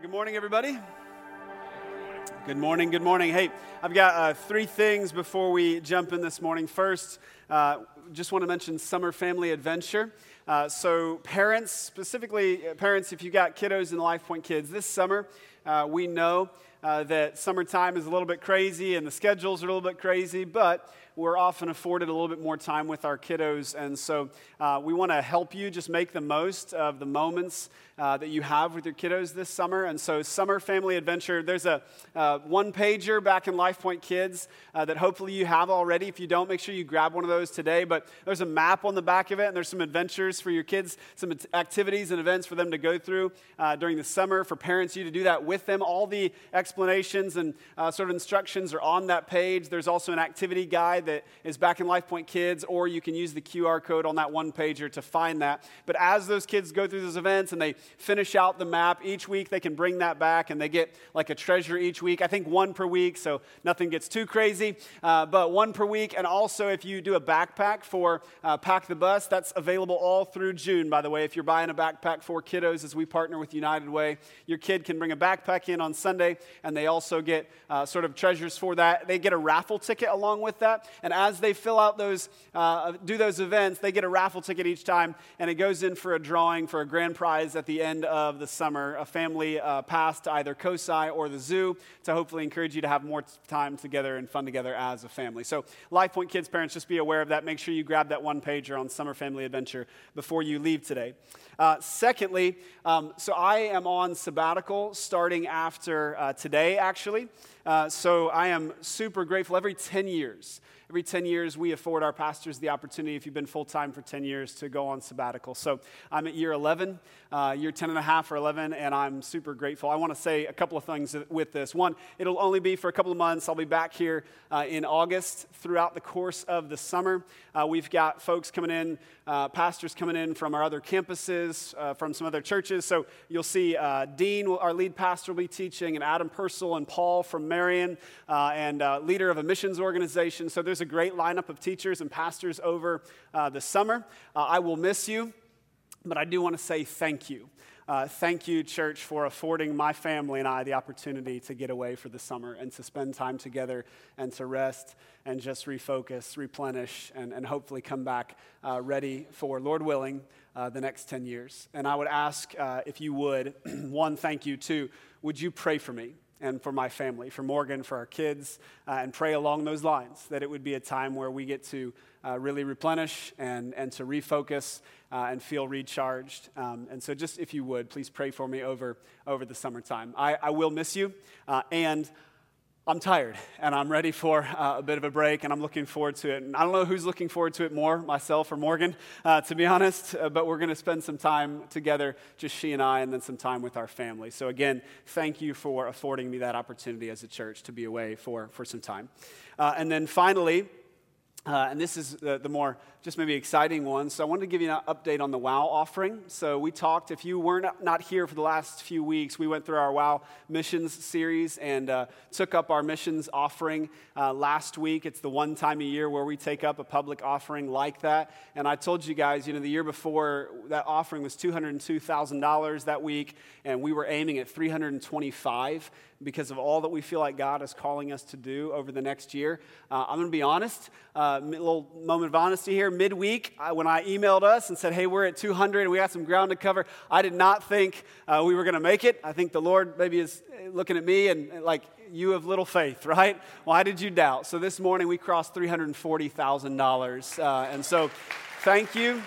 good morning, everybody. Good morning, good morning. Hey, I've got uh, three things before we jump in this morning. First, uh, just want to mention Summer Family Adventure. Uh, so, parents, specifically uh, parents, if you've got kiddos in Life Point Kids, this summer, uh, we know uh, that summertime is a little bit crazy and the schedules are a little bit crazy, but we're often afforded a little bit more time with our kiddos. And so uh, we want to help you just make the most of the moments uh, that you have with your kiddos this summer. And so, Summer Family Adventure, there's a uh, one pager back in LifePoint Kids uh, that hopefully you have already. If you don't, make sure you grab one of those today. But there's a map on the back of it, and there's some adventures for your kids, some activities and events for them to go through uh, during the summer, for parents, you to do that with them. All the explanations and uh, sort of instructions are on that page. There's also an activity guide that is back in LifePoint Kids, or you can use the QR code on that one pager to find that. But as those kids go through those events and they finish out the map, each week they can bring that back and they get like a treasure each week. I think one per week, so nothing gets too crazy, uh, but one per week. And also, if you do a backpack for uh, Pack the Bus, that's available all through June, by the way. If you're buying a backpack for kiddos, as we partner with United Way, your kid can bring a backpack in on Sunday, and they also get uh, sort of treasures for that. They get a raffle ticket along with that. And as they fill out those, uh, do those events, they get a raffle ticket each time, and it goes in for a drawing for a grand prize at the end of the summer. A family uh, pass to either COSI or the zoo to hopefully encourage you to have more time together and fun together as a family. So, Life Point Kids parents, just be aware of that. Make sure you grab that one pager on Summer Family Adventure before you leave today. Uh, secondly, um, so I am on sabbatical starting after uh, today, actually. Uh, so I am super grateful. Every 10 years, every 10 years, we afford our pastors the opportunity, if you've been full time for 10 years, to go on sabbatical. So I'm at year 11, uh, year 10 and a half or 11, and I'm super grateful. I want to say a couple of things with this. One, it'll only be for a couple of months. I'll be back here uh, in August throughout the course of the summer. Uh, we've got folks coming in, uh, pastors coming in from our other campuses, uh, from some other churches. So you'll see uh, Dean, our lead pastor, will be teaching, and Adam Purcell and Paul from Marion, and leader of a missions organization. So there's there's a great lineup of teachers and pastors over uh, the summer. Uh, I will miss you, but I do want to say thank you. Uh, thank you, church, for affording my family and I the opportunity to get away for the summer and to spend time together and to rest and just refocus, replenish, and, and hopefully come back uh, ready for, Lord willing, uh, the next 10 years. And I would ask uh, if you would, one, thank you, two, would you pray for me? And for my family, for Morgan, for our kids, uh, and pray along those lines that it would be a time where we get to uh, really replenish and, and to refocus uh, and feel recharged. Um, and so, just if you would, please pray for me over, over the summertime. I, I will miss you, uh, and I'm tired and I'm ready for uh, a bit of a break and I'm looking forward to it. And I don't know who's looking forward to it more, myself or Morgan, uh, to be honest, uh, but we're going to spend some time together, just she and I, and then some time with our family. So, again, thank you for affording me that opportunity as a church to be away for, for some time. Uh, and then finally, uh, and this is the, the, more just maybe exciting ones. So I wanted to give you an update on the WOW offering. So we talked, if you weren't not here for the last few weeks, we went through our WOW missions series and uh, took up our missions offering uh, last week. It's the one time a year where we take up a public offering like that. And I told you guys, you know, the year before that offering was $202,000 that week, and we were aiming at 325 because of all that we feel like God is calling us to do over the next year. Uh, I'm going to be honest, a uh, little moment of honesty here. Midweek, I, when I emailed us and said, hey, we're at 200 and we got some ground to cover, I did not think uh, we were going to make it. I think the Lord maybe is looking at me and like, you have little faith, right? Why did you doubt? So this morning we crossed $340,000. Uh, and so thank you.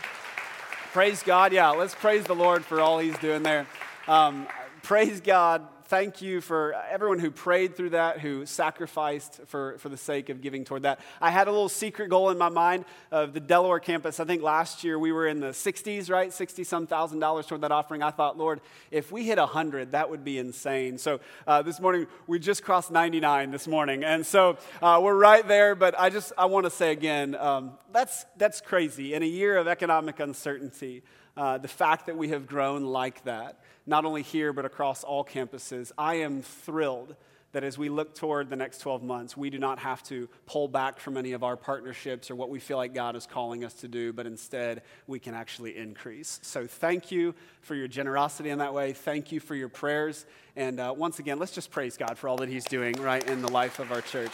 Praise God. Yeah, let's praise the Lord for all he's doing there. Um, praise God thank you for everyone who prayed through that, who sacrificed for, for the sake of giving toward that. I had a little secret goal in my mind of the Delaware campus. I think last year we were in the 60s, right? 60 some thousand dollars toward that offering. I thought, Lord, if we hit 100, that would be insane. So uh, this morning, we just crossed 99 this morning. And so uh, we're right there. But I just, I want to say again, um, that's, that's crazy. In a year of economic uncertainty, uh, the fact that we have grown like that not only here, but across all campuses. I am thrilled that as we look toward the next 12 months, we do not have to pull back from any of our partnerships or what we feel like God is calling us to do, but instead we can actually increase. So thank you for your generosity in that way. Thank you for your prayers. And uh, once again, let's just praise God for all that He's doing, right, in the life of our church.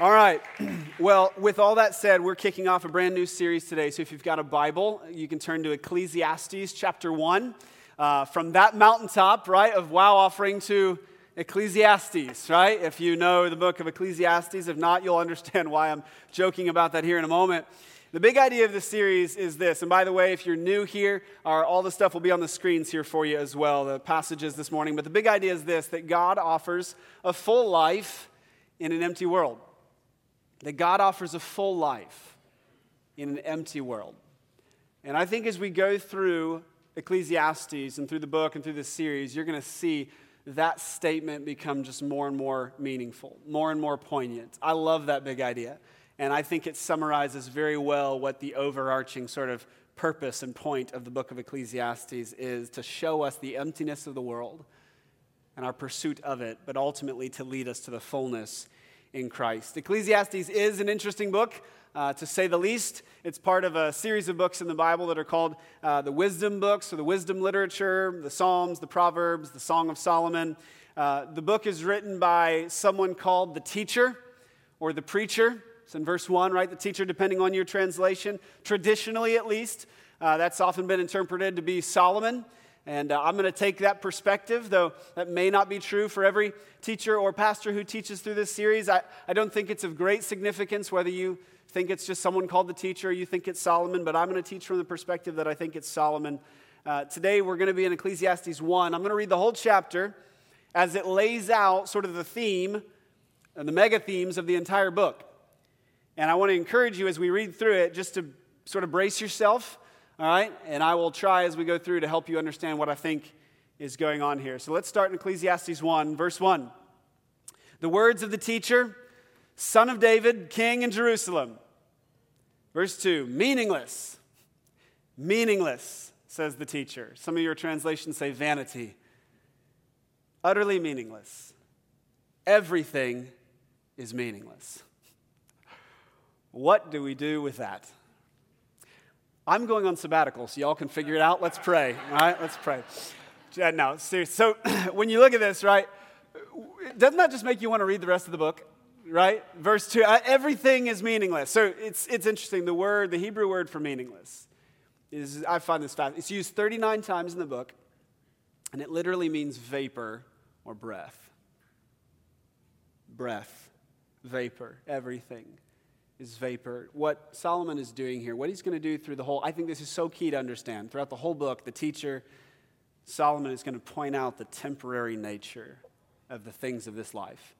All right. Well, with all that said, we're kicking off a brand new series today. So if you've got a Bible, you can turn to Ecclesiastes chapter 1 uh, from that mountaintop, right, of wow offering to Ecclesiastes, right? If you know the book of Ecclesiastes, if not, you'll understand why I'm joking about that here in a moment. The big idea of this series is this, and by the way, if you're new here, our, all the stuff will be on the screens here for you as well, the passages this morning. But the big idea is this that God offers a full life in an empty world. That God offers a full life in an empty world. And I think as we go through Ecclesiastes and through the book and through this series, you're going to see that statement become just more and more meaningful, more and more poignant. I love that big idea. And I think it summarizes very well what the overarching sort of purpose and point of the book of Ecclesiastes is to show us the emptiness of the world and our pursuit of it, but ultimately to lead us to the fullness in Christ. Ecclesiastes is an interesting book uh, to say the least. It's part of a series of books in the Bible that are called uh, the wisdom books or the wisdom literature, the Psalms, the Proverbs, the Song of Solomon. Uh, the book is written by someone called the teacher or the preacher. It's in verse 1, right? The teacher, depending on your translation. Traditionally, at least, uh, that's often been interpreted to be Solomon. And uh, I'm going to take that perspective, though that may not be true for every teacher or pastor who teaches through this series. I, I don't think it's of great significance whether you think it's just someone called the teacher, you think it's Solomon, but I'm going to teach from the perspective that I think it's Solomon. Uh, today we're going to be in Ecclesiastes 1. I'm going to read the whole chapter as it lays out sort of the theme and the mega themes of the entire book. And I want to encourage you as we read through it just to sort of brace yourself, all right? And I will try as we go through to help you understand what I think is going on here. So let's start in Ecclesiastes 1, verse 1. The words of the teacher son of David, king in Jerusalem. Verse 2 meaningless. Meaningless, says the teacher. Some of your translations say vanity. Utterly meaningless. Everything is meaningless. What do we do with that? I'm going on sabbatical, so y'all can figure it out. Let's pray. All right, let's pray. No, seriously. So when you look at this, right, doesn't that just make you want to read the rest of the book? right? Verse 2 uh, everything is meaningless. So it's, it's interesting. The word, the Hebrew word for meaningless, is, I find this fascinating. It's used 39 times in the book, and it literally means vapor or breath. Breath, vapor, everything is vapor. What Solomon is doing here, what he's going to do through the whole, I think this is so key to understand. Throughout the whole book, the teacher, Solomon, is going to point out the temporary nature of the things of this life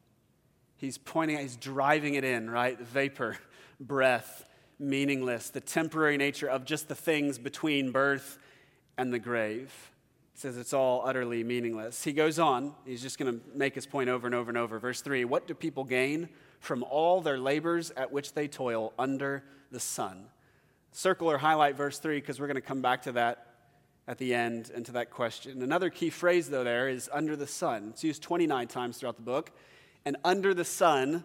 he's pointing out, he's driving it in, right? Vapor, breath, meaningless, the temporary nature of just the things between birth and the grave. He says it's all utterly meaningless. He goes on, he's just going to make his point over and over and over. Verse 3 What do people gain from all their labors at which they toil under the sun? Circle or highlight verse 3 because we're going to come back to that at the end and to that question. Another key phrase, though, there is under the sun. It's used 29 times throughout the book and under the sun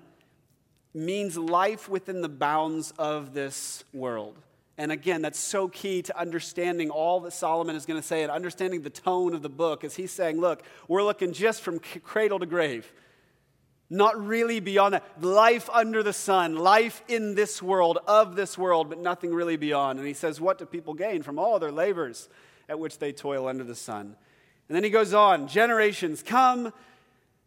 means life within the bounds of this world. And again, that's so key to understanding all that Solomon is going to say and understanding the tone of the book as he's saying, look, we're looking just from cradle to grave. Not really beyond that. Life under the sun, life in this world, of this world, but nothing really beyond. And he says, What do people gain from all their labors at which they toil under the sun? And then he goes on generations come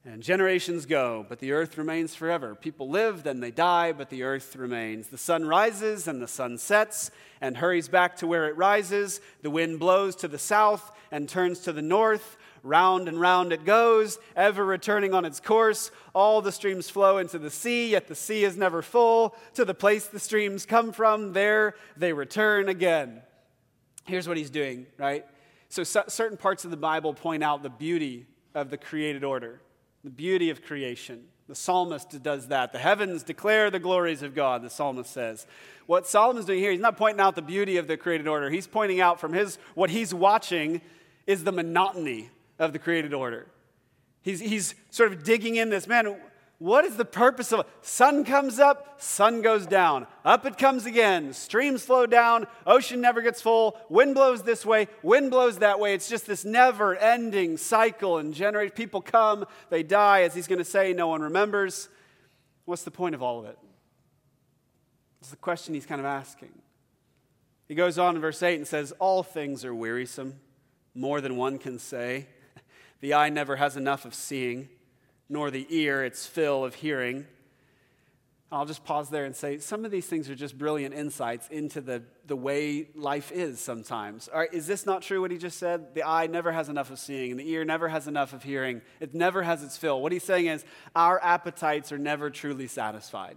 and generations go, but the earth remains forever. People live, then they die, but the earth remains. The sun rises and the sun sets and hurries back to where it rises. The wind blows to the south and turns to the north. Round and round it goes, ever returning on its course. All the streams flow into the sea, yet the sea is never full. To the place the streams come from, there they return again. Here's what he's doing, right? So, certain parts of the Bible point out the beauty of the created order the beauty of creation. The psalmist does that. The heavens declare the glories of God, the psalmist says. What Solomon's doing here, he's not pointing out the beauty of the created order. He's pointing out from his what he's watching is the monotony of the created order. He's, he's sort of digging in this man, what is the purpose of sun comes up, sun goes down. Up it comes again. Streams flow down, ocean never gets full, wind blows this way, wind blows that way. It's just this never-ending cycle and generate people come, they die as he's going to say no one remembers. What's the point of all of it? It's the question he's kind of asking. He goes on in verse 8 and says, All things are wearisome, more than one can say. The eye never has enough of seeing nor the ear its fill of hearing. I'll just pause there and say some of these things are just brilliant insights into the, the way life is sometimes. Is this not true what he just said? The eye never has enough of seeing, and the ear never has enough of hearing. It never has its fill. What he's saying is our appetites are never truly satisfied.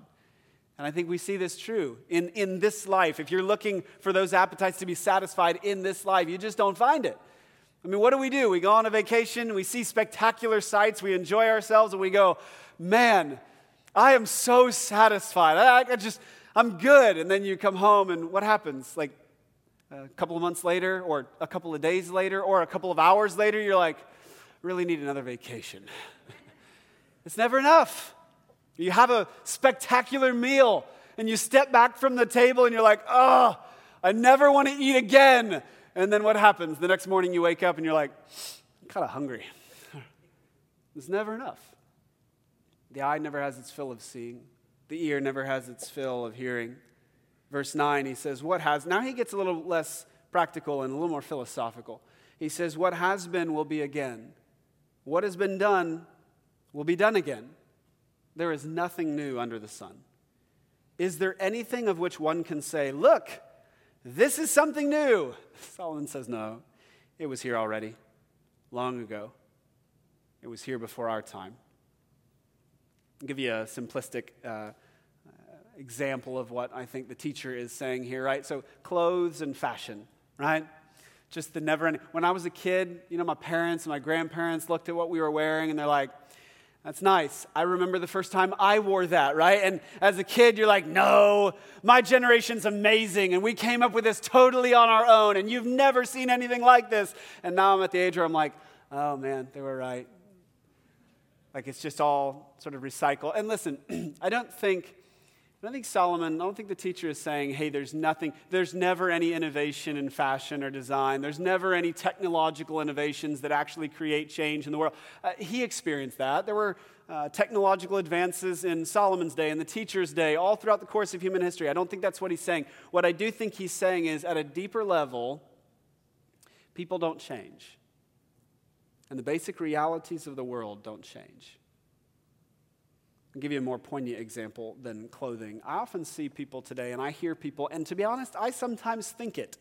And I think we see this true in, in this life. If you're looking for those appetites to be satisfied in this life, you just don't find it. I mean, what do we do? We go on a vacation, we see spectacular sights, we enjoy ourselves, and we go, man, I am so satisfied. I, I just, I'm good. And then you come home, and what happens? Like a couple of months later, or a couple of days later, or a couple of hours later, you're like, really need another vacation. it's never enough. You have a spectacular meal, and you step back from the table, and you're like, oh, I never want to eat again. And then what happens? The next morning you wake up and you're like, I'm kind of hungry. It's never enough. The eye never has its fill of seeing, the ear never has its fill of hearing. Verse 9, he says, What has, now he gets a little less practical and a little more philosophical. He says, What has been will be again. What has been done will be done again. There is nothing new under the sun. Is there anything of which one can say, Look, this is something new. Solomon says, No, it was here already, long ago. It was here before our time. I'll give you a simplistic uh, example of what I think the teacher is saying here, right? So, clothes and fashion, right? Just the never ending. When I was a kid, you know, my parents and my grandparents looked at what we were wearing and they're like, that's nice. I remember the first time I wore that, right? And as a kid, you're like, no, my generation's amazing. And we came up with this totally on our own. And you've never seen anything like this. And now I'm at the age where I'm like, oh man, they were right. Like it's just all sort of recycle. And listen, I don't think I don't think Solomon, I don't think the teacher is saying, hey, there's nothing, there's never any innovation in fashion or design. There's never any technological innovations that actually create change in the world. Uh, he experienced that. There were uh, technological advances in Solomon's day and the teacher's day, all throughout the course of human history. I don't think that's what he's saying. What I do think he's saying is, at a deeper level, people don't change. And the basic realities of the world don't change. I'll give you a more poignant example than clothing. I often see people today and I hear people, and to be honest, I sometimes think it.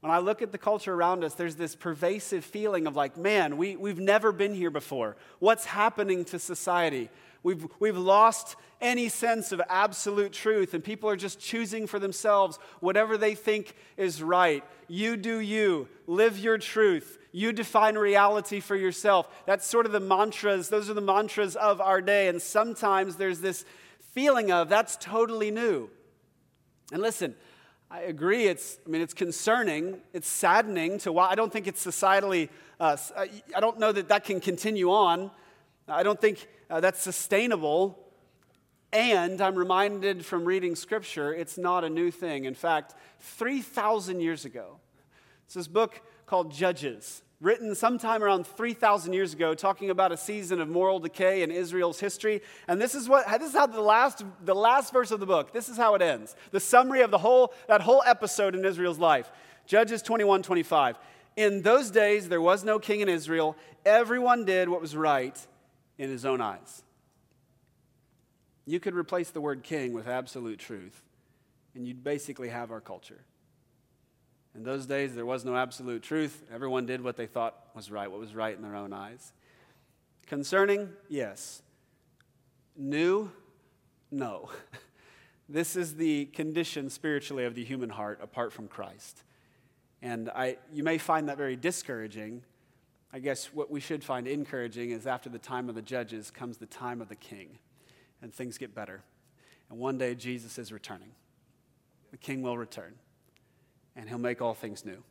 When I look at the culture around us, there's this pervasive feeling of like, man, we, we've never been here before. What's happening to society? We've, we've lost any sense of absolute truth, and people are just choosing for themselves whatever they think is right. You do you, live your truth. You define reality for yourself. That's sort of the mantras, those are the mantras of our day. And sometimes there's this feeling of that's totally new. And listen, I agree, it's, I mean, it's concerning, it's saddening to why I don't think it's societally, uh, I don't know that that can continue on. I don't think uh, that's sustainable. And I'm reminded from reading scripture, it's not a new thing. In fact, 3,000 years ago, it's this book called Judges, written sometime around 3,000 years ago, talking about a season of moral decay in Israel's history. And this is, what, this is how the last, the last verse of the book, this is how it ends. The summary of the whole, that whole episode in Israel's life. Judges 21, 25. In those days, there was no king in Israel. Everyone did what was right in his own eyes. You could replace the word king with absolute truth, and you'd basically have our culture. In those days, there was no absolute truth. Everyone did what they thought was right, what was right in their own eyes. Concerning, yes. New, no. this is the condition spiritually of the human heart apart from Christ. And I, you may find that very discouraging. I guess what we should find encouraging is after the time of the judges comes the time of the king, and things get better. And one day Jesus is returning. The king will return and he'll make all things new.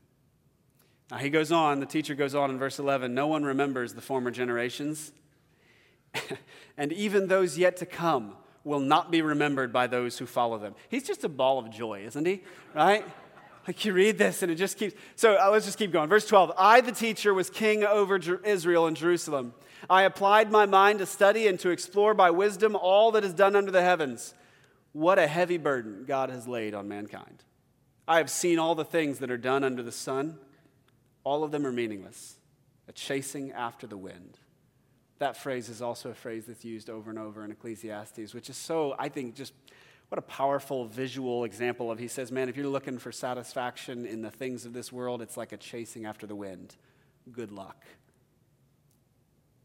Now he goes on, the teacher goes on in verse 11 No one remembers the former generations. and even those yet to come will not be remembered by those who follow them. He's just a ball of joy, isn't he? Right? Like you read this and it just keeps. So uh, let's just keep going. Verse 12 I, the teacher, was king over Israel and Jerusalem. I applied my mind to study and to explore by wisdom all that is done under the heavens. What a heavy burden God has laid on mankind. I have seen all the things that are done under the sun, all of them are meaningless, a chasing after the wind. That phrase is also a phrase that's used over and over in Ecclesiastes, which is so, I think, just what a powerful visual example of. He says, Man, if you're looking for satisfaction in the things of this world, it's like a chasing after the wind. Good luck.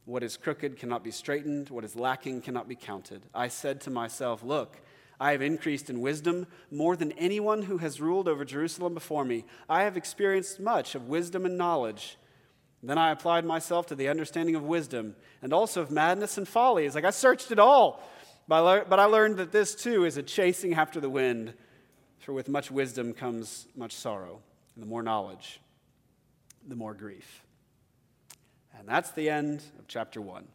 What is crooked cannot be straightened, what is lacking cannot be counted. I said to myself, Look, I have increased in wisdom more than anyone who has ruled over Jerusalem before me. I have experienced much of wisdom and knowledge. Then I applied myself to the understanding of wisdom and also of madness and folly. It's like I searched it all, but I learned that this too is a chasing after the wind. For with much wisdom comes much sorrow, and the more knowledge, the more grief. And that's the end of chapter one.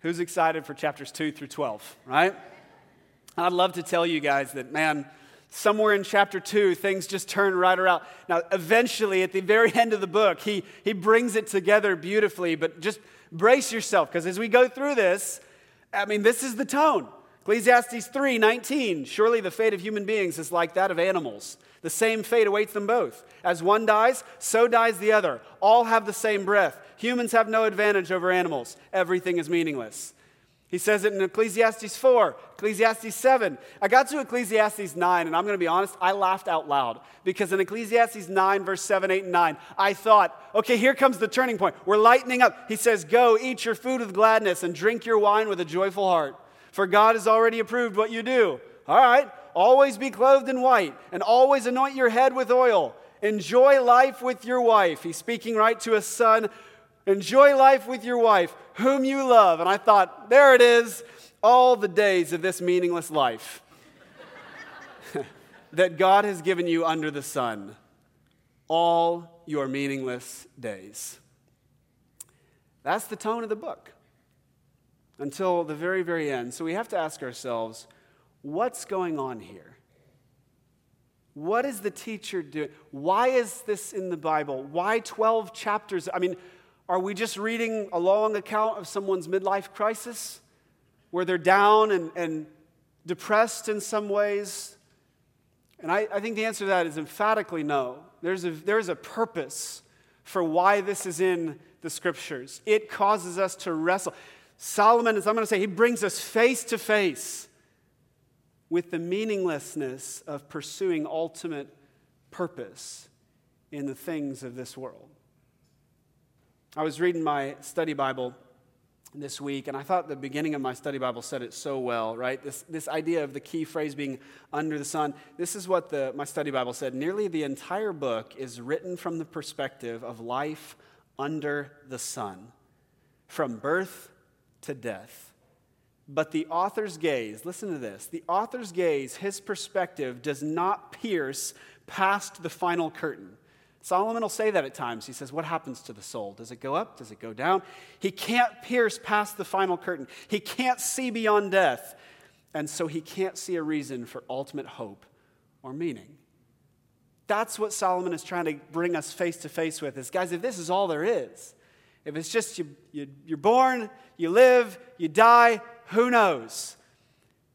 Who's excited for chapters two through 12, right? I'd love to tell you guys that, man, somewhere in chapter 2, things just turn right around. Now, eventually, at the very end of the book, he, he brings it together beautifully, but just brace yourself, because as we go through this, I mean, this is the tone. Ecclesiastes 3 19, surely the fate of human beings is like that of animals. The same fate awaits them both. As one dies, so dies the other. All have the same breath. Humans have no advantage over animals. Everything is meaningless. He says it in Ecclesiastes 4, Ecclesiastes 7. I got to Ecclesiastes 9, and I'm going to be honest, I laughed out loud because in Ecclesiastes 9, verse 7, 8, and 9, I thought, okay, here comes the turning point. We're lightening up. He says, Go, eat your food with gladness and drink your wine with a joyful heart, for God has already approved what you do. All right, always be clothed in white and always anoint your head with oil. Enjoy life with your wife. He's speaking right to a son Enjoy life with your wife, whom you love. And I thought, there it is, all the days of this meaningless life that God has given you under the sun. All your meaningless days. That's the tone of the book until the very, very end. So we have to ask ourselves what's going on here? What is the teacher doing? Why is this in the Bible? Why 12 chapters? I mean, are we just reading a long account of someone's midlife crisis where they're down and, and depressed in some ways? And I, I think the answer to that is emphatically no. There's a, there's a purpose for why this is in the scriptures. It causes us to wrestle. Solomon, as I'm going to say, he brings us face to face with the meaninglessness of pursuing ultimate purpose in the things of this world. I was reading my study Bible this week, and I thought the beginning of my study Bible said it so well, right? This, this idea of the key phrase being under the sun. This is what the, my study Bible said. Nearly the entire book is written from the perspective of life under the sun, from birth to death. But the author's gaze, listen to this the author's gaze, his perspective, does not pierce past the final curtain. Solomon will say that at times. He says, What happens to the soul? Does it go up? Does it go down? He can't pierce past the final curtain. He can't see beyond death. And so he can't see a reason for ultimate hope or meaning. That's what Solomon is trying to bring us face to face with is guys, if this is all there is, if it's just you, you, you're born, you live, you die, who knows?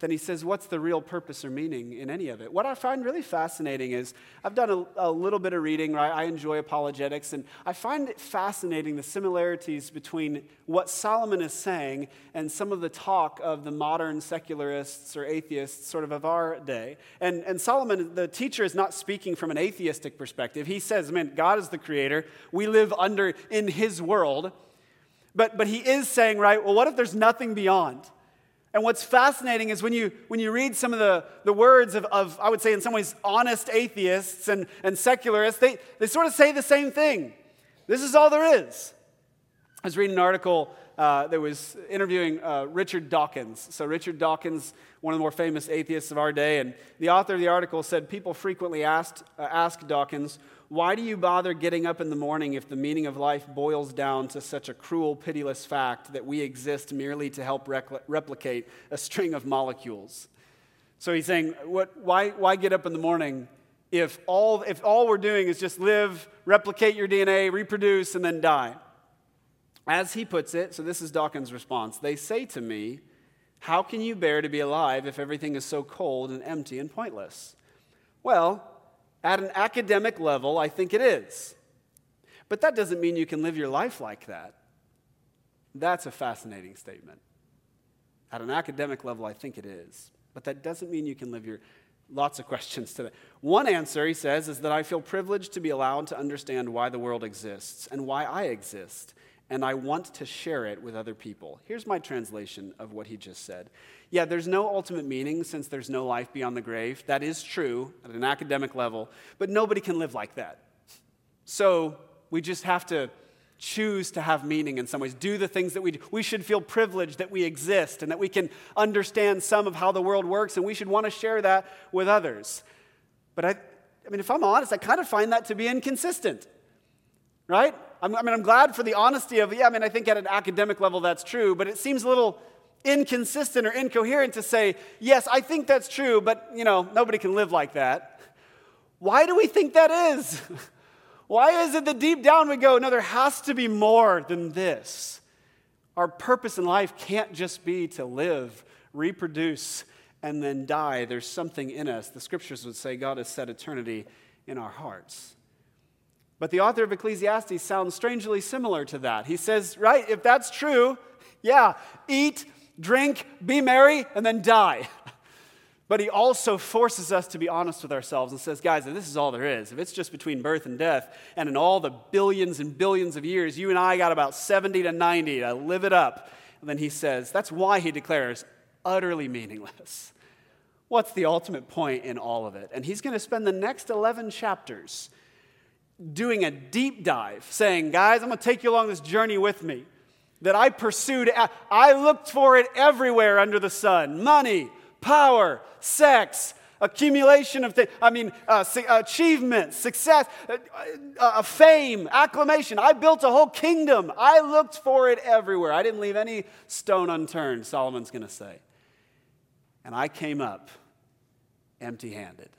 Then he says, What's the real purpose or meaning in any of it? What I find really fascinating is I've done a, a, little bit of reading, right? I enjoy apologetics, and I find it fascinating the similarities between what Solomon is saying and some of the talk of the modern secularists or atheists, sort of of our day. And, and Solomon, the teacher, is not speaking from an atheistic perspective. He says, Man, God is the creator, we live under in his world. But, but he is saying, right, well, what if there's nothing beyond? And what's fascinating is when you, when you read some of the, the words of, of, I would say, in some ways, honest atheists and, and secularists, they, they sort of say the same thing. This is all there is. I was reading an article uh, that was interviewing uh, Richard Dawkins. So, Richard Dawkins, one of the more famous atheists of our day, and the author of the article said people frequently asked, uh, ask Dawkins, Why do you bother getting up in the morning if the meaning of life boils down to such a cruel, pitiless fact that we exist merely to help replicate a string of molecules? So he's saying, what, why, why get up in the morning if all, if all we're doing is just live, replicate your DNA, reproduce, and then die? As he puts it, so this is Dawkins' response they say to me, How can you bear to be alive if everything is so cold and empty and pointless? Well, at an academic level, I think it is. But that doesn't mean you can live your life like that. That's a fascinating statement. At an academic level, I think it is. But that doesn't mean you can live your lots of questions to that. One answer, he says, is that I feel privileged to be allowed to understand why the world exists and why I exist and I want to share it with other people. Here's my translation of what he just said. Yeah, there's no ultimate meaning since there's no life beyond the grave. That is true at an academic level, but nobody can live like that. So we just have to choose to have meaning in some ways, do the things that we do. We should feel privileged that we exist and that we can understand some of how the world works, and we should want to share that with others. But I, I mean, if I'm honest, I kind of find that to be inconsistent, right? I mean, I'm glad for the honesty of, yeah, I mean, I think at an academic level that's true, but it seems a little inconsistent or incoherent to say, yes, I think that's true, but, you know, nobody can live like that. Why do we think that is? Why is it that deep down we go, no, there has to be more than this? Our purpose in life can't just be to live, reproduce, and then die. There's something in us. The scriptures would say God has set eternity in our hearts. But the author of Ecclesiastes sounds strangely similar to that. He says, right, if that's true, yeah, eat, drink, be merry, and then die. But he also forces us to be honest with ourselves and says, guys, if this is all there is, if it's just between birth and death, and in all the billions and billions of years, you and I got about 70 to 90 to live it up. And then he says, that's why he declares utterly meaningless. What's the ultimate point in all of it? And he's going to spend the next 11 chapters doing a deep dive, saying, Guys, I'm going to take you along this journey with me that I pursued. I looked for it everywhere under the sun money, power, sex, accumulation of things. I mean, uh, achievement, success, uh, uh, fame, acclamation. I built a whole kingdom. I looked for it everywhere. I didn't leave any stone unturned, Solomon's going to say. And I came up empty handed,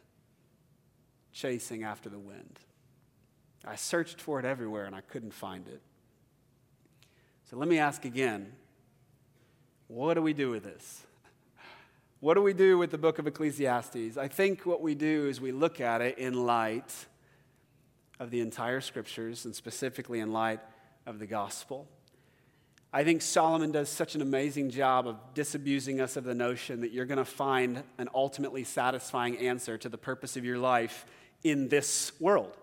chasing after the wind. I searched for it everywhere and I couldn't find it. So let me ask again what do we do with this? What do we do with the book of Ecclesiastes? I think what we do is we look at it in light of the entire scriptures and specifically in light of the gospel. I think Solomon does such an amazing job of disabusing us of the notion that you're going to find an ultimately satisfying answer to the purpose of your life in this world.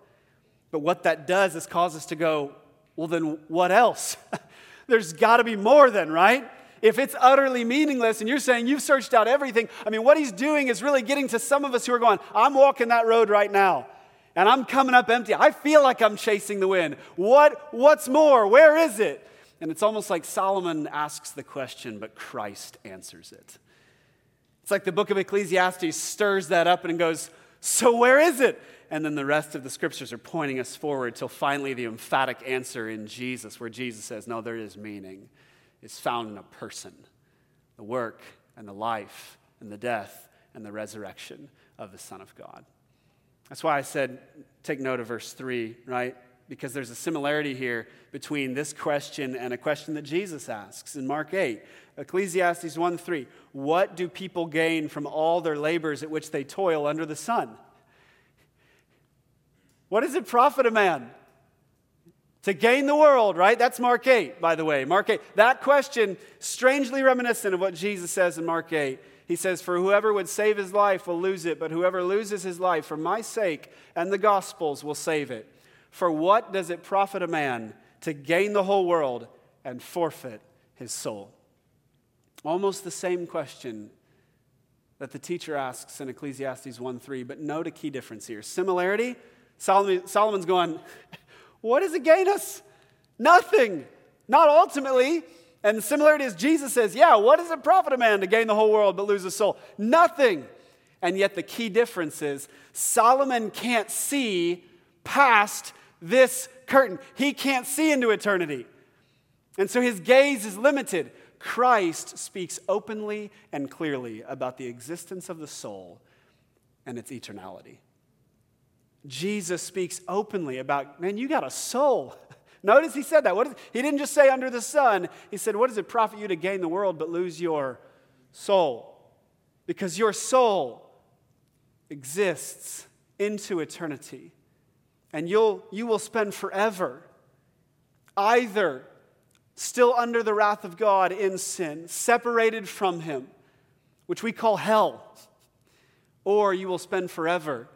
But what that does is cause us to go, well, then what else? There's got to be more, then, right? If it's utterly meaningless and you're saying you've searched out everything, I mean, what he's doing is really getting to some of us who are going, I'm walking that road right now and I'm coming up empty. I feel like I'm chasing the wind. What, what's more? Where is it? And it's almost like Solomon asks the question, but Christ answers it. It's like the book of Ecclesiastes stirs that up and goes, So where is it? And then the rest of the scriptures are pointing us forward till finally the emphatic answer in Jesus, where Jesus says, No, there is meaning. It's found in a person the work and the life and the death and the resurrection of the Son of God. That's why I said, take note of verse 3, right? Because there's a similarity here between this question and a question that Jesus asks in Mark 8. Ecclesiastes 1 3. What do people gain from all their labors at which they toil under the sun? What does it profit a man? To gain the world, right? That's Mark 8, by the way. Mark 8. That question, strangely reminiscent of what Jesus says in Mark 8. He says, For whoever would save his life will lose it, but whoever loses his life for my sake and the gospel's will save it. For what does it profit a man to gain the whole world and forfeit his soul? Almost the same question that the teacher asks in Ecclesiastes 1 3, but note a key difference here. Similarity Solomon, Solomon's going, What does it gain us? Nothing. Not ultimately. And the similarity is Jesus says, Yeah, what does it profit a man to gain the whole world but lose his soul? Nothing. And yet the key difference is Solomon can't see past this curtain. He can't see into eternity. And so his gaze is limited. Christ speaks openly and clearly about the existence of the soul and its eternality. Jesus speaks openly about, man, you got a soul. Notice he said that. Is, he didn't just say under the sun. He said, What does it profit you to gain the world but lose your soul? Because your soul exists into eternity. And you'll, you will spend forever either still under the wrath of God in sin, separated from Him, which we call hell, or you will spend forever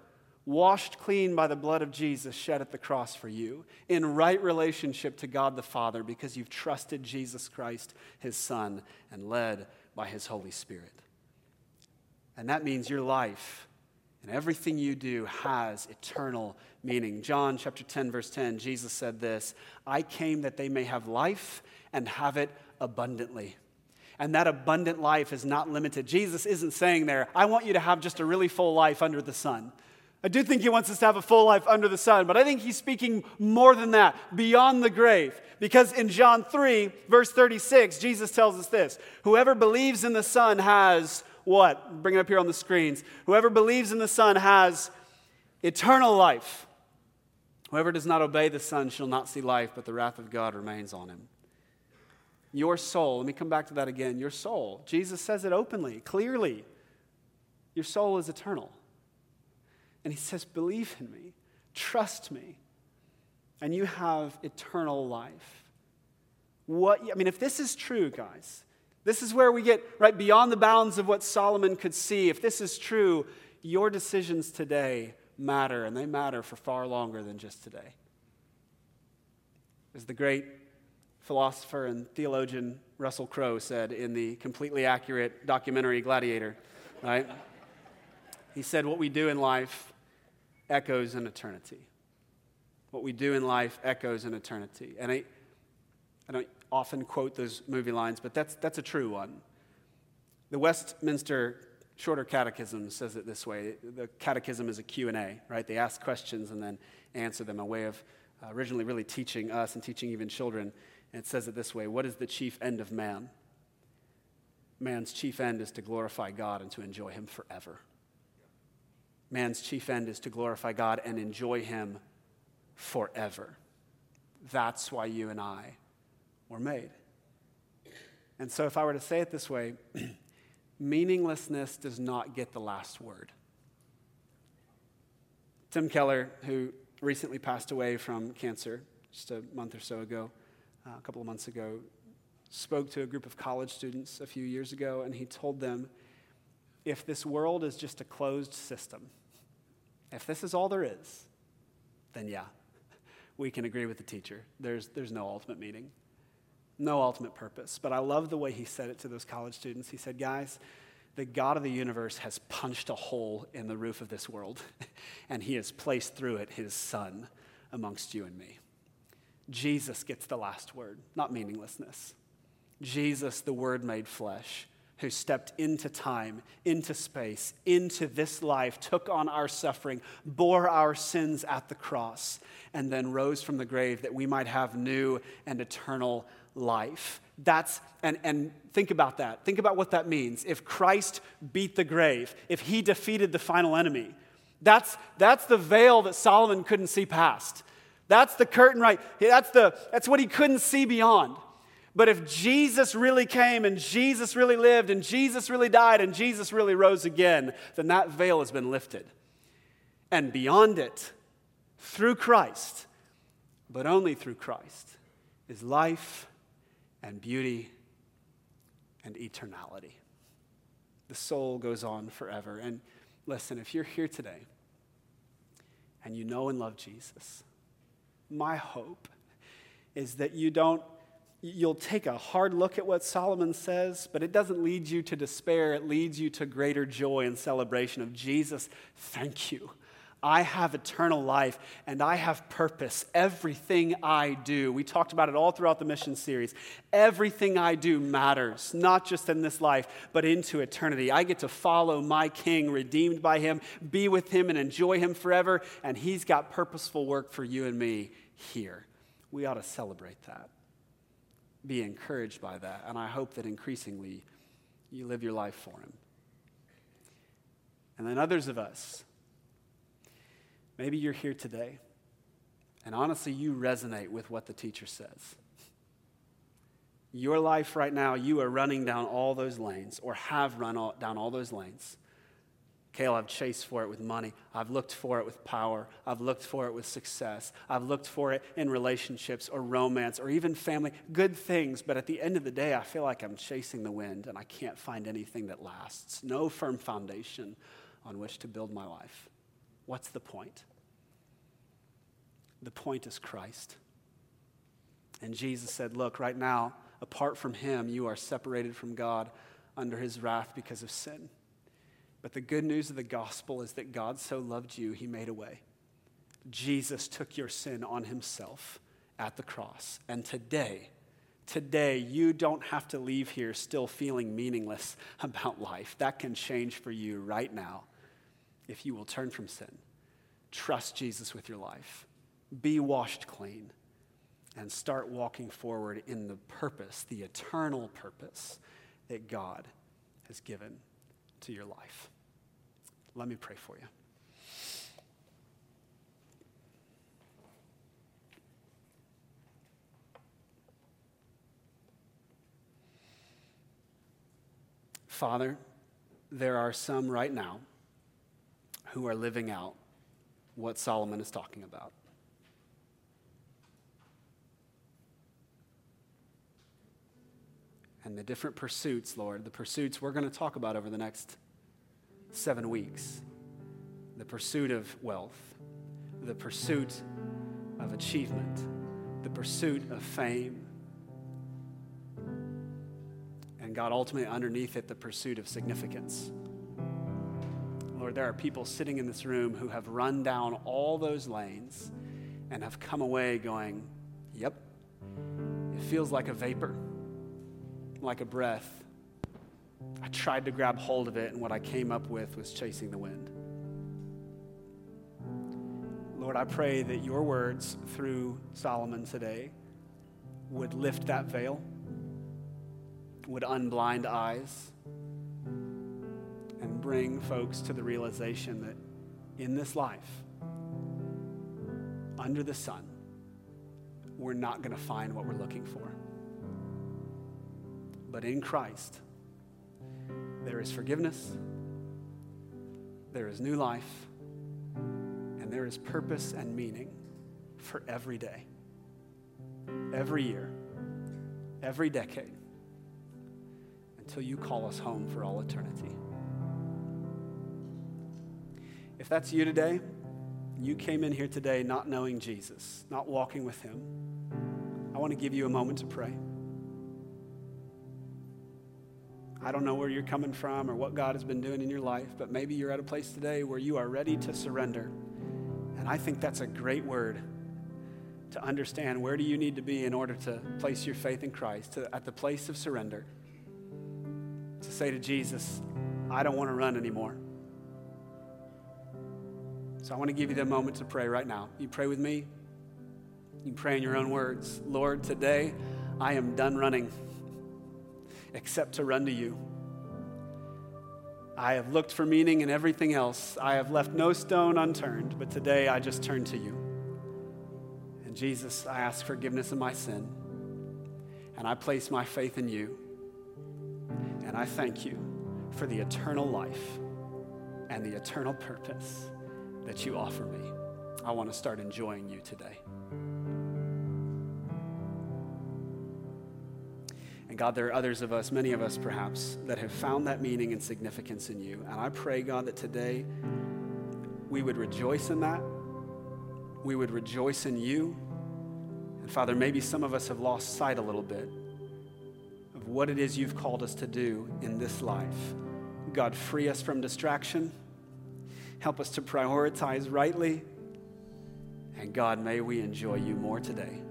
washed clean by the blood of Jesus shed at the cross for you, in right relationship to God the Father because you've trusted Jesus Christ, His Son, and led by His Holy Spirit. And that means your life and everything you do has eternal meaning. John chapter 10, verse 10, Jesus said this I came that they may have life and have it abundantly. And that abundant life is not limited. Jesus isn't saying there, I want you to have just a really full life under the sun. I do think he wants us to have a full life under the sun, but I think he's speaking more than that, beyond the grave. Because in John 3, verse 36, Jesus tells us this Whoever believes in the Son has what? Bring it up here on the screens. Whoever believes in the Son has eternal life. Whoever does not obey the Son shall not see life, but the wrath of God remains on him. Your soul, let me come back to that again. Your soul, Jesus says it openly, clearly. Your soul is eternal. And he says, Believe in me, trust me, and you have eternal life. What, I mean, if this is true, guys, this is where we get right beyond the bounds of what Solomon could see. If this is true, your decisions today matter, and they matter for far longer than just today. As the great philosopher and theologian Russell Crowe said in the completely accurate documentary Gladiator, right? He said, What we do in life echoes in eternity. What we do in life echoes in eternity. And I, I don't often quote those movie lines, but that's, that's a true one. The Westminster Shorter Catechism says it this way. The catechism is a Q&A, right? They ask questions and then answer them, a way of uh, originally really teaching us and teaching even children. And it says it this way, what is the chief end of man? Man's chief end is to glorify God and to enjoy him forever. Man's chief end is to glorify God and enjoy Him forever. That's why you and I were made. And so, if I were to say it this way, meaninglessness does not get the last word. Tim Keller, who recently passed away from cancer just a month or so ago, uh, a couple of months ago, spoke to a group of college students a few years ago, and he told them if this world is just a closed system, if this is all there is, then yeah, we can agree with the teacher. There's, there's no ultimate meaning, no ultimate purpose. But I love the way he said it to those college students. He said, guys, the God of the universe has punched a hole in the roof of this world, and he has placed through it his son amongst you and me. Jesus gets the last word, not meaninglessness. Jesus, the Word made flesh, who stepped into time, into space, into this life, took on our suffering, bore our sins at the cross, and then rose from the grave that we might have new and eternal life. That's, and, and think about that. Think about what that means. If Christ beat the grave, if he defeated the final enemy, that's, that's the veil that Solomon couldn't see past. That's the curtain, right? That's, the, that's what he couldn't see beyond. But if Jesus really came and Jesus really lived and Jesus really died and Jesus really rose again, then that veil has been lifted. And beyond it, through Christ, but only through Christ, is life and beauty and eternality. The soul goes on forever. And listen, if you're here today and you know and love Jesus, my hope is that you don't you'll take a hard look at what Solomon says, but it doesn't lead you to despair. It leads you to greater joy and celebration of Jesus. Thank you. I have eternal life and I have purpose. Everything I do, we talked about it all throughout the mission series. Everything I do matters, not just in this life, but into eternity. I get to follow my King, redeemed by Him, be with Him, and enjoy Him forever. And He's got purposeful work for you and me here. We ought to celebrate that, be encouraged by that. And I hope that increasingly you live your life for Him. And then others of us, maybe you're here today, and honestly, you resonate with what the teacher says. Your life right now, you are running down all those lanes or have run all, down all those lanes. Kale, I've chased for it with money. I've looked for it with power. I've looked for it with success. I've looked for it in relationships or romance or even family. Good things, but at the end of the day, I feel like I'm chasing the wind and I can't find anything that lasts. No firm foundation on which to build my life. What's the point? The point is Christ. And Jesus said, Look, right now, apart from him, you are separated from God under his wrath because of sin. But the good news of the gospel is that God so loved you, he made a way. Jesus took your sin on himself at the cross. And today, today, you don't have to leave here still feeling meaningless about life. That can change for you right now if you will turn from sin, trust Jesus with your life, be washed clean, and start walking forward in the purpose, the eternal purpose that God has given to your life. Let me pray for you. Father, there are some right now who are living out what Solomon is talking about. And the different pursuits, Lord, the pursuits we're going to talk about over the next seven weeks the pursuit of wealth, the pursuit of achievement, the pursuit of fame, and God, ultimately underneath it, the pursuit of significance. Lord, there are people sitting in this room who have run down all those lanes and have come away going, Yep, it feels like a vapor, like a breath. I tried to grab hold of it, and what I came up with was chasing the wind. Lord, I pray that your words through Solomon today would lift that veil, would unblind eyes bring folks to the realization that in this life, under the sun, we're not going to find what we're looking for. But in Christ, there is forgiveness, there is new life, and there is purpose and meaning for every day, every year, every decade, until you call us home for all eternity. If that's you today, you came in here today not knowing Jesus, not walking with Him, I want to give you a moment to pray. I don't know where you're coming from or what God has been doing in your life, but maybe you're at a place today where you are ready to surrender. And I think that's a great word to understand where do you need to be in order to place your faith in Christ, to, at the place of surrender, to say to Jesus, I don't want to run anymore. So I want to give you the moment to pray right now. You pray with me. You pray in your own words. Lord, today I am done running except to run to you. I have looked for meaning in everything else. I have left no stone unturned, but today I just turn to you. And Jesus, I ask forgiveness of my sin, and I place my faith in you. And I thank you for the eternal life and the eternal purpose that you offer me. I want to start enjoying you today. And God, there are others of us, many of us perhaps, that have found that meaning and significance in you. And I pray, God, that today we would rejoice in that. We would rejoice in you. And Father, maybe some of us have lost sight a little bit of what it is you've called us to do in this life. God, free us from distraction Help us to prioritize rightly. And God, may we enjoy you more today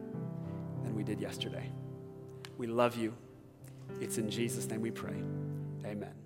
than we did yesterday. We love you. It's in Jesus' name we pray. Amen.